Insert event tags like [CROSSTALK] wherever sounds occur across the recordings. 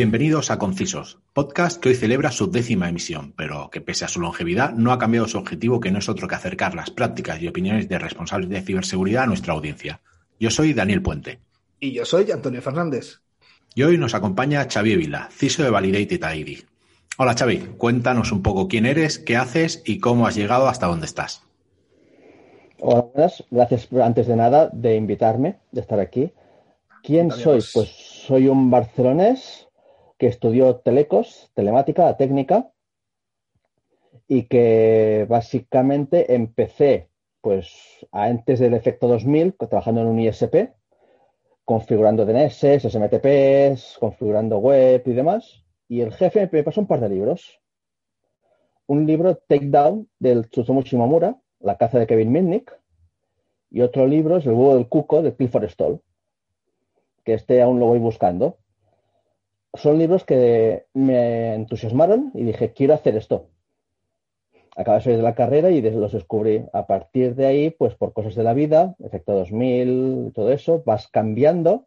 Bienvenidos a Concisos, podcast que hoy celebra su décima emisión, pero que pese a su longevidad no ha cambiado su objetivo que no es otro que acercar las prácticas y opiniones de responsables de ciberseguridad a nuestra audiencia. Yo soy Daniel Puente. Y yo soy Antonio Fernández. Y hoy nos acompaña Xavi Vila, CISO de Validated ID. Hola Xavi, cuéntanos un poco quién eres, qué haces y cómo has llegado hasta donde estás. Hola. Gracias antes de nada de invitarme, de estar aquí. ¿Quién soy? Pues soy un barcelonés que estudió telecos, telemática, técnica, y que básicamente empecé pues antes del efecto 2000 trabajando en un ISP, configurando DNS, SMTPs, configurando web y demás. Y el jefe me pasó un par de libros. Un libro, Takedown, del Tsutomu Shimomura, La caza de Kevin Mitnick, y otro libro es El huevo del cuco, de Clifford Stoll, que este aún lo voy buscando son libros que me entusiasmaron y dije, quiero hacer esto. Acabé de salir de la carrera y los descubrí. A partir de ahí, pues por cosas de la vida, efecto 2000, todo eso, vas cambiando,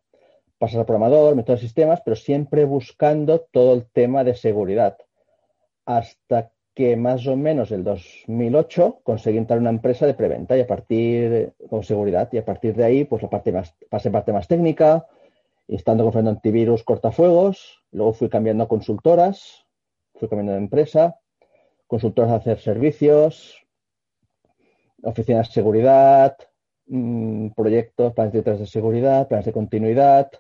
pasas a programador, métodos de sistemas, pero siempre buscando todo el tema de seguridad. Hasta que más o menos el 2008 conseguí entrar en una empresa de preventa y a partir con seguridad y a partir de ahí pues la parte más pasé parte más técnica estando comprando antivirus cortafuegos, luego fui cambiando a consultoras, fui cambiando de empresa, consultoras a hacer servicios, oficinas de seguridad, mm, proyectos, planes de de seguridad, planes de continuidad,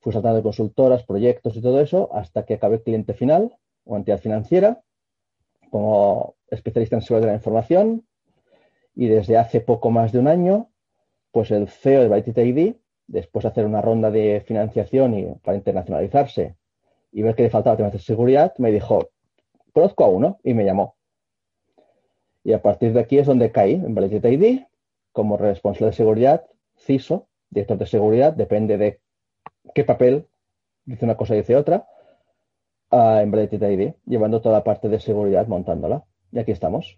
fui saltando de consultoras, proyectos y todo eso, hasta que acabé cliente final o entidad financiera como especialista en seguridad de la información. Y desde hace poco más de un año, pues el CEO de Byte después de hacer una ronda de financiación y para internacionalizarse y ver que le faltaba temas de seguridad, me dijo, conozco a uno y me llamó. Y a partir de aquí es donde caí en Validate ID como responsable de seguridad, CISO, director de seguridad, depende de qué papel dice una cosa y dice otra, en Validate ID, llevando toda la parte de seguridad, montándola. Y aquí estamos.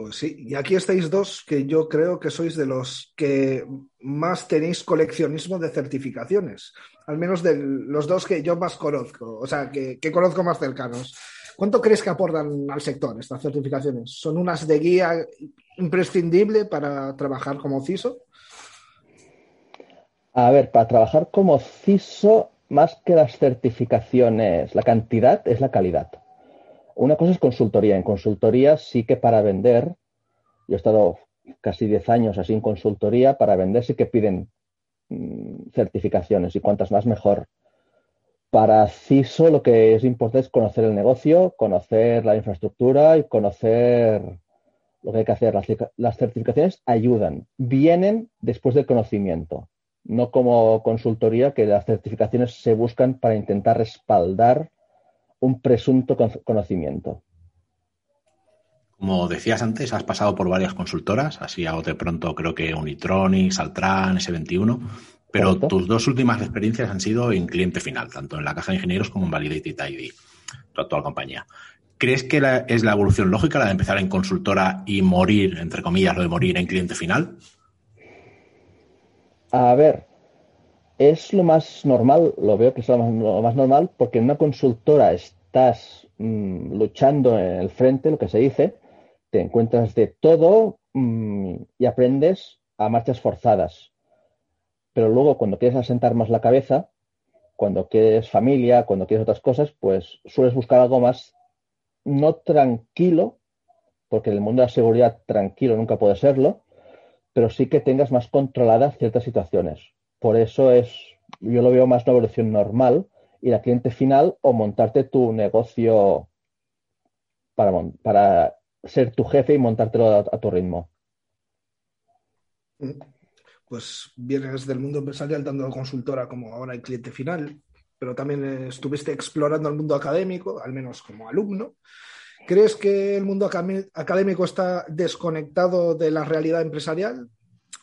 Pues sí, y aquí estáis dos que yo creo que sois de los que más tenéis coleccionismo de certificaciones, al menos de los dos que yo más conozco, o sea, que, conozco más cercanos. ¿Cuánto crees que aportan al sector estas certificaciones? ¿Son unas de guía imprescindible para trabajar como CISO? A ver, para trabajar como CISO, más que las certificaciones, la cantidad es la calidad. Una cosa es consultoría. En consultoría sí que para vender, yo he estado casi 10 años así en consultoría, para vender sí que piden mm, certificaciones y cuantas más mejor. Para CISO lo que es importante es conocer el negocio, conocer la infraestructura y conocer lo que hay que hacer. Las, las certificaciones ayudan, vienen después del conocimiento, no como consultoría que las certificaciones se buscan para intentar respaldar un presunto conocimiento. Como decías antes, has pasado por varias consultoras, así a de pronto creo que Unitronics, Altran, S21, pero tus dos últimas experiencias han sido en cliente final, tanto en la Casa de Ingenieros como en Validated ID, tu actual compañía. ¿Crees que es la evolución lógica la de empezar en consultora y morir, entre comillas, lo de morir en cliente final? A ver, es lo más normal, lo veo que es lo más, normal, porque en una consultora estás mm, luchando en el frente, lo que se dice, te encuentras de todo mm, y aprendes a marchas forzadas. Pero luego cuando quieres asentar más la cabeza, cuando quieres familia, cuando quieres otras cosas, pues sueles buscar algo más no tranquilo, porque en el mundo de la seguridad tranquilo nunca puede serlo, pero sí que tengas más controladas ciertas situaciones por eso es, yo lo veo más una evolución normal y la cliente final o montarte tu negocio para, para ser tu jefe y montártelo a, tu ritmo. Pues vienes del mundo empresarial dando consultora como ahora el cliente final, pero también estuviste explorando el mundo académico, al menos como alumno. ¿Crees que el mundo académico está desconectado de la realidad empresarial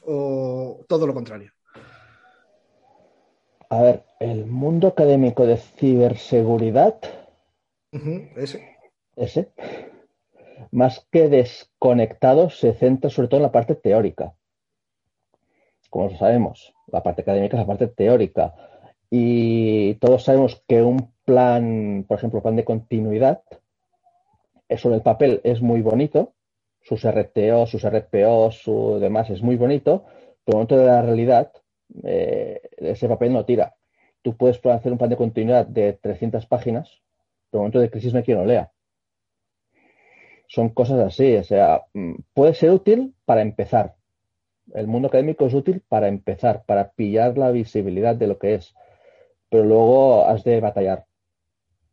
o todo lo contrario? A ver, el mundo académico de ciberseguridad. ese. Ese. Más que desconectado, se centra sobre todo en la parte teórica. Como lo sabemos, la parte académica es la parte teórica. Y todos sabemos que un plan, por ejemplo, plan de continuidad, eso en el papel es muy bonito, sus RTO, sus RPO, su demás es muy bonito, pero en momento de la realidad, eh, ese papel no tira. Tú puedes hacer un plan de continuidad de 300 páginas, pero en momento de crisis no hay quien lo lea. Son cosas así, o sea, mm, puede ser útil para empezar. El mundo académico es útil para empezar, para pillar la visibilidad de lo que es, pero luego has de batallar,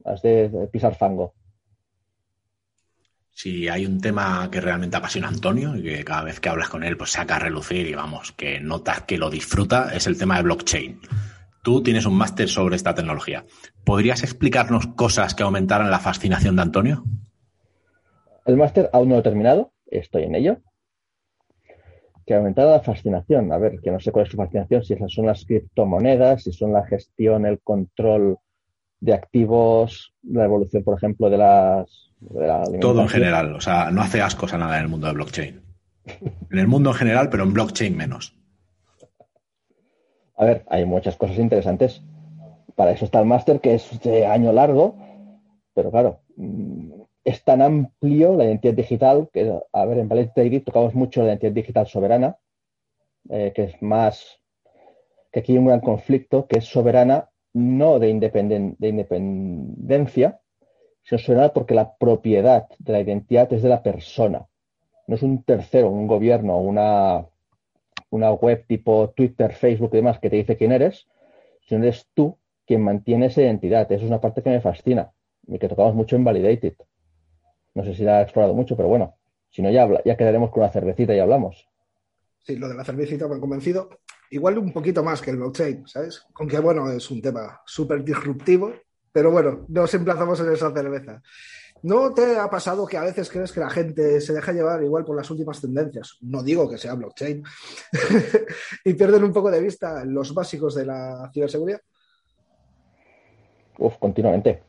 has de pisar fango si hay un tema que realmente apasiona a Antonio y que cada vez que hablas con él pues saca a relucir y vamos, que notas que lo disfruta, es el tema de blockchain. Tú tienes un máster sobre esta tecnología. ¿Podrías explicarnos cosas que aumentaran la fascinación de Antonio? El máster aún no lo he terminado, estoy en ello. Que aumentara la fascinación. A ver, que no sé cuál es su fascinación, si esas son las criptomonedas, si son la gestión, el control de activos, la evolución, por ejemplo, de las todo en general, o sea, no hace ascos a nada en el mundo de blockchain. [LAUGHS] En el mundo en general, pero en blockchain menos. A ver, hay muchas cosas interesantes. Para eso está el máster, que es de año largo, pero claro, mm, es tan amplio la identidad digital que, a ver, en Valente tocamos mucho la identidad digital soberana, eh, que es más, que aquí hay un gran conflicto, que es soberana no de, de independencia, se suena porque la propiedad de la identidad es de la persona. No es un tercero, un gobierno, una, una web tipo Twitter, Facebook y demás que te dice quién eres, sino eres tú quien mantiene esa identidad. Eso es una parte que me fascina y que tocamos mucho en Validated. No sé si la ha explorado mucho, pero bueno, si no ya, ya quedaremos con una cervecita y hablamos. Sí, lo de la cervecita han convencido. Igual un poquito más que el blockchain, ¿sabes? Aunque bueno, es un tema súper disruptivo pero bueno, nos emplazamos en esa cerveza. ¿No te ha pasado que a veces crees que la gente se deja llevar igual por las últimas tendencias? No digo que sea blockchain. [LAUGHS] y pierden un poco de vista los básicos de la ciberseguridad. Uf, continuamente.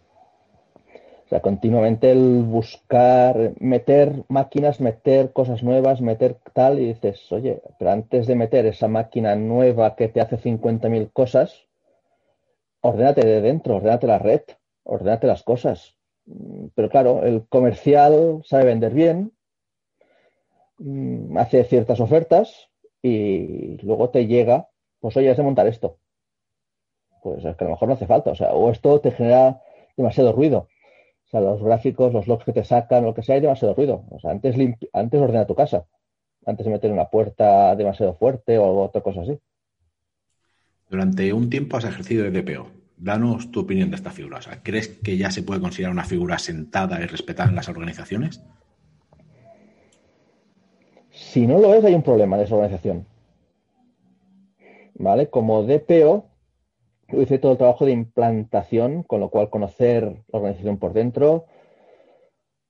O sea, continuamente el buscar, meter máquinas, meter cosas nuevas, meter tal, y dices, oye, pero antes de meter esa máquina nueva que te hace 50.000 cosas, ordénate de dentro, ordénate la red, ordénate las cosas. Pero claro, el comercial sabe vender bien, mm, hace ciertas ofertas y luego te llega, pues oye, has de montar esto. Pues es que a lo mejor no hace falta, o sea, o esto te genera demasiado ruido. O sea, los gráficos, los logs que te sacan, lo que sea, hay demasiado ruido. O sea, antes, antes ordena tu casa, antes de meter una puerta demasiado fuerte o otra cosa así. Durante un tiempo has ejercido de DPO. Danos tu opinión de esta figura. ¿Crees que ya se puede considerar una figura sentada y respetada en las organizaciones? Si no lo es, hay un problema de esa organización. ¿Vale? Como DPO, hice todo el trabajo de implantación, con lo cual conocer la organización por dentro.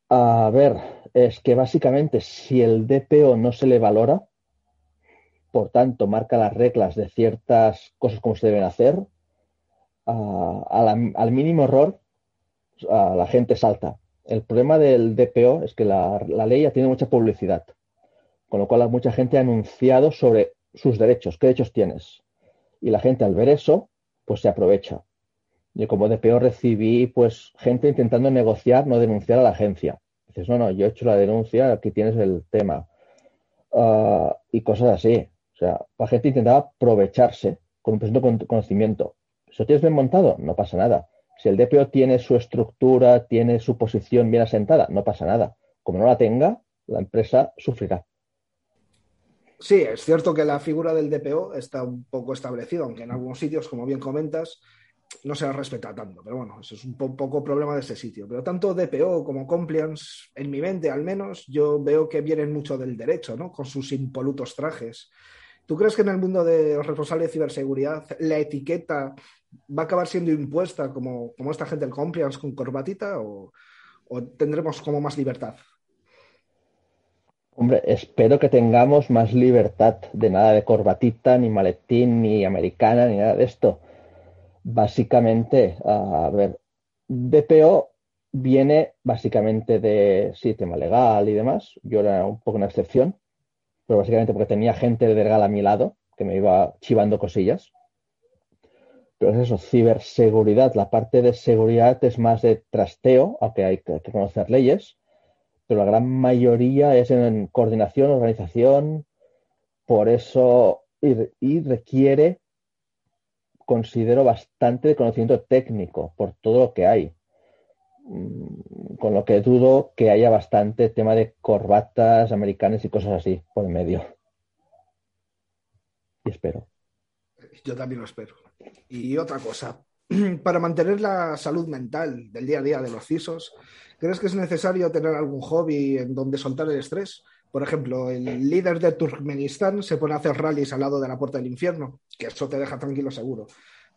A ver, es que básicamente si el DPO no se le valora, por tanto, marca las reglas de ciertas cosas como se deben hacer. al mínimo error, la gente salta. El problema del DPO es que la, ley ya tiene mucha publicidad, con lo cual mucha gente ha anunciado sobre sus derechos, qué derechos tienes. Y la gente al ver eso, pues se aprovecha. Yo como DPO recibí pues gente intentando negociar, no denunciar a la agencia. Dices, no, no, yo he hecho la denuncia, aquí tienes el tema. Ah, y cosas así. O sea, la gente intentaba aprovecharse con un presunto conocimiento. Si lo tienes bien montado, no pasa nada. Si el DPO tiene su estructura, tiene su posición bien asentada, no pasa nada. Como no la tenga, la empresa sufrirá. Sí, es cierto que la figura del DPO está un poco establecida, aunque en algunos sitios, como bien comentas, no se la respeta tanto. Pero bueno, eso es un poco problema de ese sitio. Pero tanto DPO como compliance, en mi mente al menos, yo veo que vienen mucho del derecho, ¿no? Con sus impolutos trajes ¿Tú crees que en el mundo de los responsables de ciberseguridad la etiqueta va a acabar siendo impuesta como, como esta gente del compliance con corbatita o, tendremos como más libertad? Hombre, espero que tengamos más libertad de nada de corbatita, ni maletín, ni americana, ni nada de esto. Básicamente, a ver, DPO viene básicamente de sí, tema legal y demás. Yo era un poco una excepción pero básicamente porque tenía gente de legal a mi lado que me iba chivando cosillas. Pero es eso, ciberseguridad, la parte de seguridad es más de trasteo, aunque hay que, conocer leyes, pero la gran mayoría es en coordinación, organización, por eso, y, requiere, considero, bastante conocimiento técnico por todo lo que hay. Mm, con lo que dudo que haya bastante tema de corbatas americanas y cosas así por el medio. Y espero. Yo también lo espero. Y otra cosa, [CLEARS THROAT] para mantener la salud mental del día a día de los CISOs, ¿crees que es necesario tener algún hobby en donde soltar el estrés? Por ejemplo, el líder de Turkmenistán se pone a hacer rallies al lado de la puerta del infierno, que eso te deja tranquilo seguro.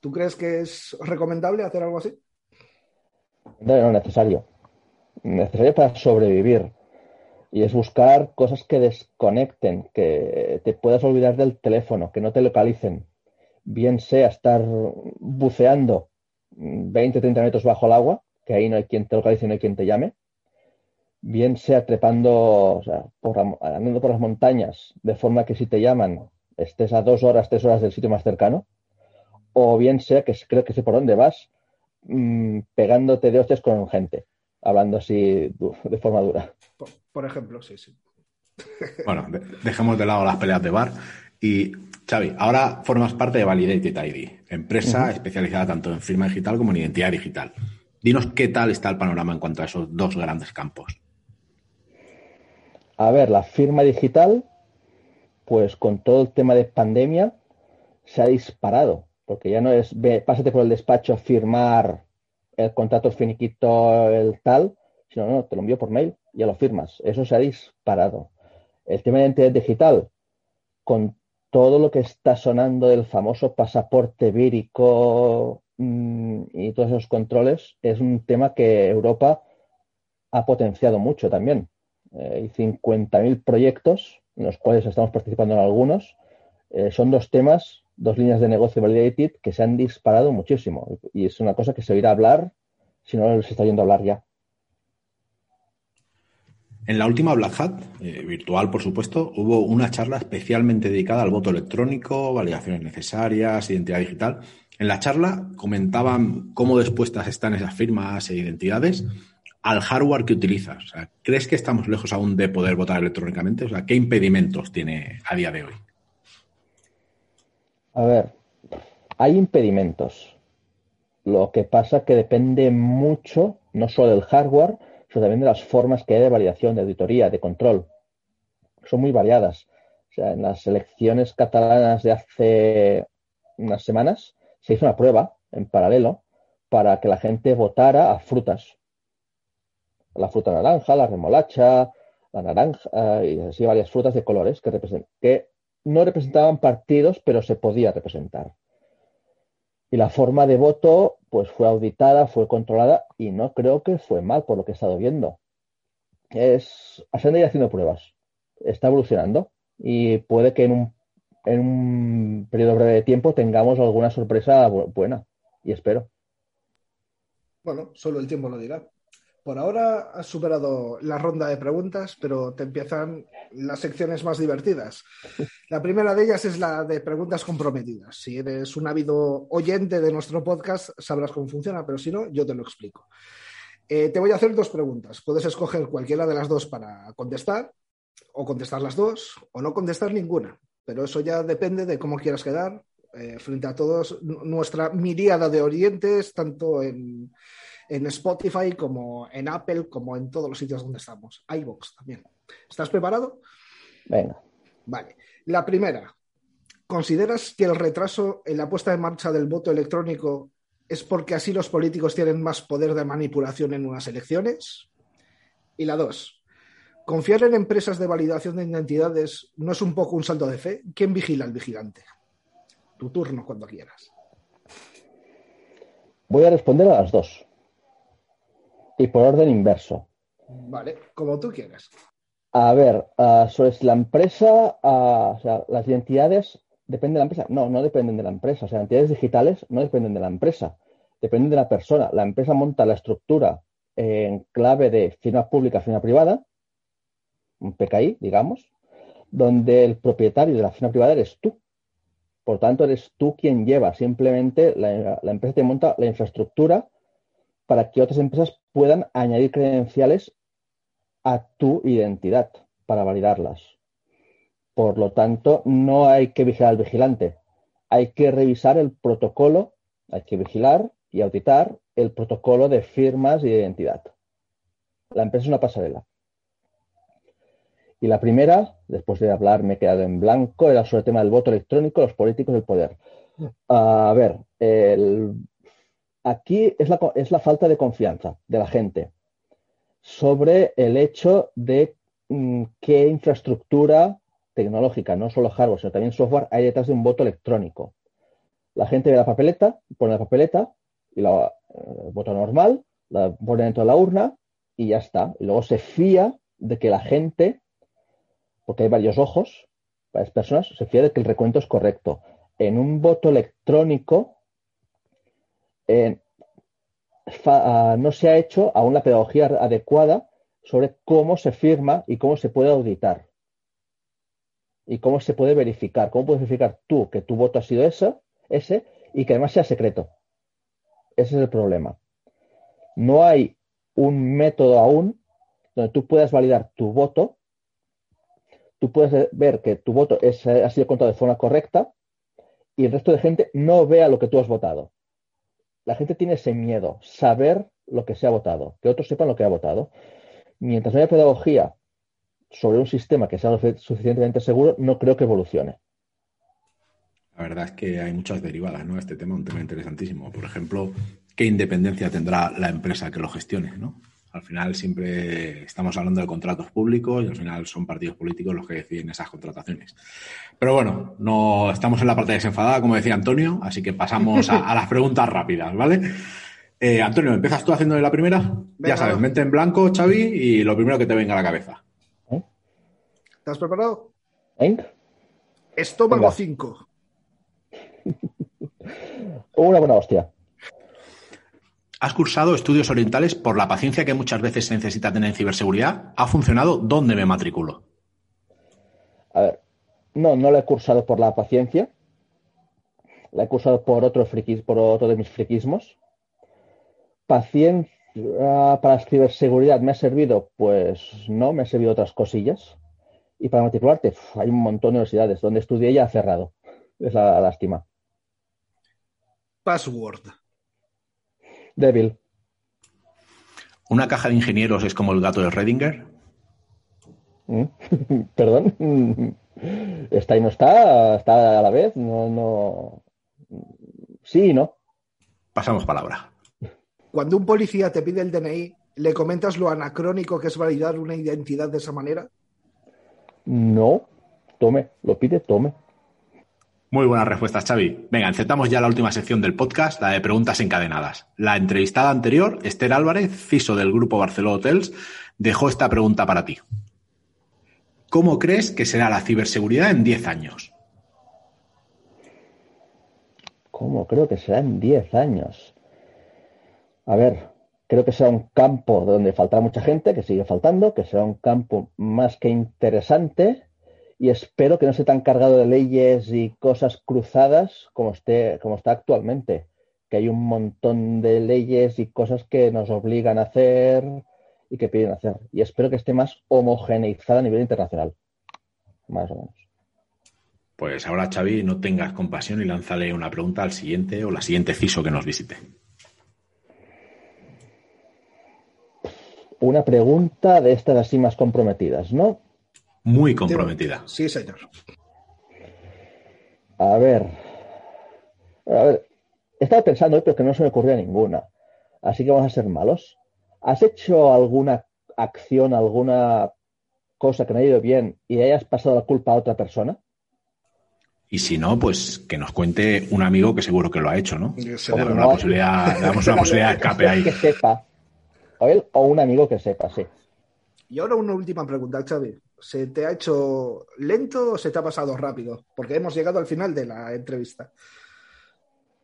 ¿Tú crees que es recomendable hacer algo así? No, necesario. Necesario para sobrevivir. Y es buscar cosas que desconecten, que te puedas olvidar del teléfono, que no te localicen bien sea estar buceando 20, 30 metros bajo el agua, que ahí no hay quien te localice, no hay quien te llame, bien sea trepando, o sea, por, andando por las montañas, de forma que si te llaman estés a dos horas, tres horas del sitio más cercano, o bien sea que creo que sé por dónde vas, mm, pegándote de hostias con gente, hablando así de forma dura. Por, ejemplo, sí, sí. Bueno, dejemos de lado las peleas de bar y Xavi, ahora formas parte de Validated ID, empresa especializada tanto en firma digital como en identidad digital. Dinos qué tal está el panorama en cuanto a esos dos grandes campos. A ver, la firma digital, pues con todo el tema de pandemia, se ha disparado, porque ya no es, pásate por el despacho a firmar el contrato finiquito, el tal, sino, no, te lo envío por mail, ya lo firmas. Eso se ha disparado. El tema de identidad digital, con todo lo que está sonando del famoso pasaporte vírico mm, y todos esos controles es un tema que Europa ha potenciado mucho también. Eh, hay 50.000 proyectos, en los cuales estamos participando en algunos. Eh, son dos temas, dos líneas de negocio validated que se han disparado muchísimo. Y es una cosa que se oirá hablar si no se está yendo a hablar ya. En la última Black Hat, eh, virtual por supuesto, hubo una charla especialmente dedicada al voto electrónico, validaciones necesarias, identidad digital. En la charla comentaban cómo dispuestas están esas firmas e identidades al hardware que utilizas. ¿Crees que estamos lejos aún de poder votar electrónicamente? O sea, ¿qué impedimentos tiene a día de hoy? A ver, hay impedimentos. Lo que pasa que depende mucho, no solo del hardware, sino también de las formas que hay de validación, de auditoría, de control. Son muy variadas. O sea, en las elecciones catalanas de hace unas semanas se hizo una prueba en paralelo para que la gente votara a frutas. La fruta naranja, la remolacha, la naranja y así varias frutas de colores que, que no representaban partidos, pero se podía representar. Y la forma de voto, pues fue auditada, fue controlada y no creo que fue mal por lo que he estado viendo. Es, han ido haciendo pruebas, está evolucionando y puede que en un, en un periodo breve de tiempo tengamos alguna sorpresa buena y espero. Bueno, solo el tiempo lo dirá. Por ahora has superado la ronda de preguntas, pero te empiezan las secciones más divertidas. La primera de ellas es la de preguntas comprometidas. Si eres un ávido oyente de nuestro podcast, sabrás cómo funciona, pero si no, yo te lo explico. Eh, te voy a hacer dos preguntas. Puedes escoger cualquiera de las dos para contestar, o contestar las dos, o no contestar ninguna. Pero eso ya depende de cómo quieras quedar eh, frente a todos nuestra miríada de oyentes, tanto en en Spotify, como en Apple, como en todos los sitios donde estamos. iBox también. ¿Estás preparado? Venga. Vale. La primera. ¿Consideras que el retraso en la puesta en marcha del voto electrónico es porque así los políticos tienen más poder de manipulación en unas elecciones? Y la dos. ¿Confiar en empresas de validación de identidades no es un poco un salto de fe? ¿Quién vigila al vigilante? Tu turno cuando quieras. Voy a responder a las dos y por orden inverso. Vale, como tú quieras. A ver, uh, sobre la empresa, uh, o sea, las identidades dependen de la empresa. No, no dependen de la empresa. O sea, entidades digitales no dependen de la empresa, dependen de la persona. La empresa monta la estructura en clave de firma pública, firma privada, un PKI, digamos, donde el propietario de la firma privada eres tú. Por tanto, eres tú quien lleva. Simplemente la, la empresa te monta la infraestructura para que otras empresas puedan añadir credenciales a tu identidad para validarlas. Por lo tanto, no hay que vigilar al vigilante. Hay que revisar el protocolo, hay que vigilar y auditar el protocolo de firmas y de identidad. La empresa es una pasarela. Y la primera, después de hablar, me he quedado en blanco, era sobre el tema del voto electrónico, los políticos del poder. A ver, aquí es la, falta de confianza de la gente sobre el hecho de mm, qué infraestructura tecnológica, no solo hardware, sino también software, hay detrás de un voto electrónico. La gente ve la papeleta, pone la papeleta y la eh, voto normal, la pone dentro de la urna y ya está. Y luego se fía de que la gente, porque hay varios ojos, varias personas, se fía de que el recuento es correcto. En un voto electrónico, ah, no se ha hecho aún la pedagogía adecuada sobre cómo se firma y cómo se puede auditar. Y cómo se puede verificar. ¿Cómo puedes verificar tú que tu voto ha sido ese, ese y que además sea secreto? Ese es el problema. No hay un método aún donde tú puedas validar tu voto. Tú puedes ver que tu voto ha sido contado de forma correcta y el resto de gente no vea lo que tú has votado. La gente tiene ese miedo, saber lo que se ha votado, que otros sepan lo que ha votado. Mientras no haya pedagogía sobre un sistema que sea suficientemente seguro, no creo que evolucione. La verdad es que hay muchas derivadas, ¿no? Este tema, un tema interesantísimo. Por ejemplo, ¿qué independencia tendrá la empresa que lo gestione, ¿no? Al final siempre estamos hablando de contratos públicos y al final son partidos políticos los que deciden esas contrataciones. Pero bueno, no estamos en la parte desenfadada, como decía Antonio, así que pasamos a, las preguntas rápidas, ¿vale? Eh, Antonio, ¿empiezas tú haciendo la primera? Ya sabes, mente en blanco, Xavi, y lo primero que te venga a la cabeza. ¿Estás preparado? ¿Eh? Estómago 5. [LAUGHS] Una buena hostia. Has cursado estudios orientales por la paciencia que muchas veces se necesita tener en ciberseguridad. ¿Ha funcionado? ¿Dónde me matriculo? A ver, no, no lo he cursado por la paciencia. La he cursado por otro, por otro de mis friquismos. Paciencia para ciberseguridad me ha servido, pues no, me ha servido otras cosillas. Y para matricularte, hay un montón de universidades. Donde estudié ya ha cerrado. Es la lástima. Password. Débil. ¿Una caja de ingenieros es como el gato de Redinger? ¿Mm? [LAUGHS] Perdón. [LAUGHS] Está y no está, está a la vez. No, no. Sí y no. Pasamos palabra. Cuando un policía te pide el DNI, ¿le comentas lo anacrónico que es validar una identidad de esa manera? No. Tome, lo pide, tome. Muy buenas respuestas, Xavi. Venga, encetamos ya la última sección del podcast, la de preguntas encadenadas. La entrevistada anterior, Esther Álvarez, CISO del grupo Barceló Hotels, dejó esta pregunta para ti. ¿Cómo crees que será la ciberseguridad en 10 años? ¿Cómo creo que será en 10 años? A ver, creo que será un campo donde faltará mucha gente, que sigue faltando, que será un campo más que interesante, y espero que no esté tan cargado de leyes y cosas cruzadas como, esté, como está actualmente, que hay un montón de leyes y cosas que nos obligan a hacer y que piden hacer. Y espero que esté más homogeneizada a nivel internacional, más o menos. Pues ahora, Xavi, no tengas compasión y lánzale una pregunta al siguiente o la siguiente CISO que nos visite. Una pregunta de estas así más comprometidas, ¿no? Muy comprometida. Sí, señor. A ver. A ver. Estaba pensando, pero que no se me ocurría ninguna. Así que vamos a ser malos. ¿Has hecho alguna acción, alguna cosa que no ha ido bien y hayas pasado la culpa a otra persona? Y si no, pues que nos cuente un amigo que seguro que lo ha hecho, ¿no? Le damos, una posibilidad, damos una posibilidad de escape [LAUGHS] ahí. Que sepa. O él o un amigo que sepa, sí. Y ahora una última pregunta, Xavi. ¿Se te ha hecho lento o se te ha pasado rápido? Porque hemos llegado al final de la entrevista.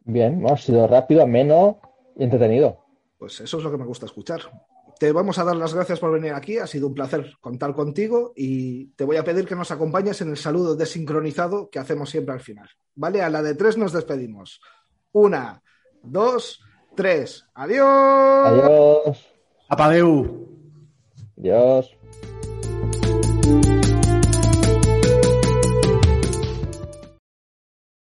Bien, ha sido rápido, ameno y entretenido. Pues eso es lo que me gusta escuchar. te vamos a dar las gracias por venir aquí. Ha sido un placer contar contigo y te voy a pedir que nos acompañes en el saludo desincronizado que hacemos siempre al final. ¿Vale? A la de tres nos despedimos. Una, dos, tres. Adiós. Adiós. Apadeu. Adiós.